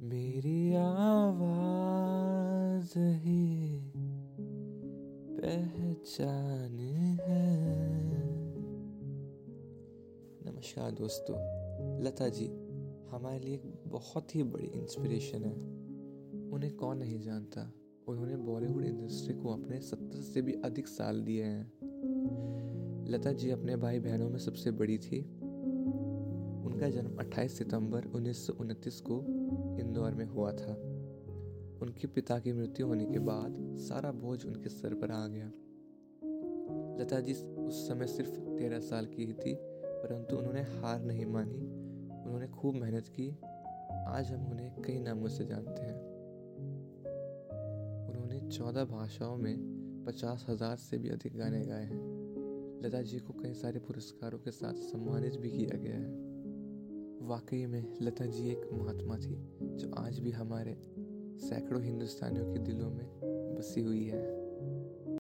मेरी आवाज़ ही पहचान है। नमस्कार दोस्तों, लता जी, हमारे लिए एक बहुत ही बड़ी इंस्पिरेशन है। उन्हें कौन नहीं जानता? उन्होंने बॉलीवुड इंडस्ट्री को अपने सत्तर से भी अधिक साल दिए हैं। लता जी अपने भाई बहनों में सबसे बड़ी थी। उनका जन्म 28 सितंबर उन्नीस सौ उनतीस को इंदौर में हुआ था। उनके पिता की मृत्यु होने के बाद सारा बोझ उनके सर पर आ गया। लता जी उस समय सिर्फ़ तेरह साल की ही थी, परंतु उन्होंने हार नहीं मानी। उन्होंने खूब मेहनत की। आज हम उन्हें कई नामों से जानते हैं। उन्होंने चौदह भाषाओं में पचास हज़ार से भी अधिक गाने गाए हैं। लता जी को कई सारे पुरस्कारों के साथ सम्मानित भी किया गया है। वाकई में लता जी एक महात्मा थी, जो आज भी हमारे सैकड़ों हिंदुस्तानियों के दिलों में बसी हुई है।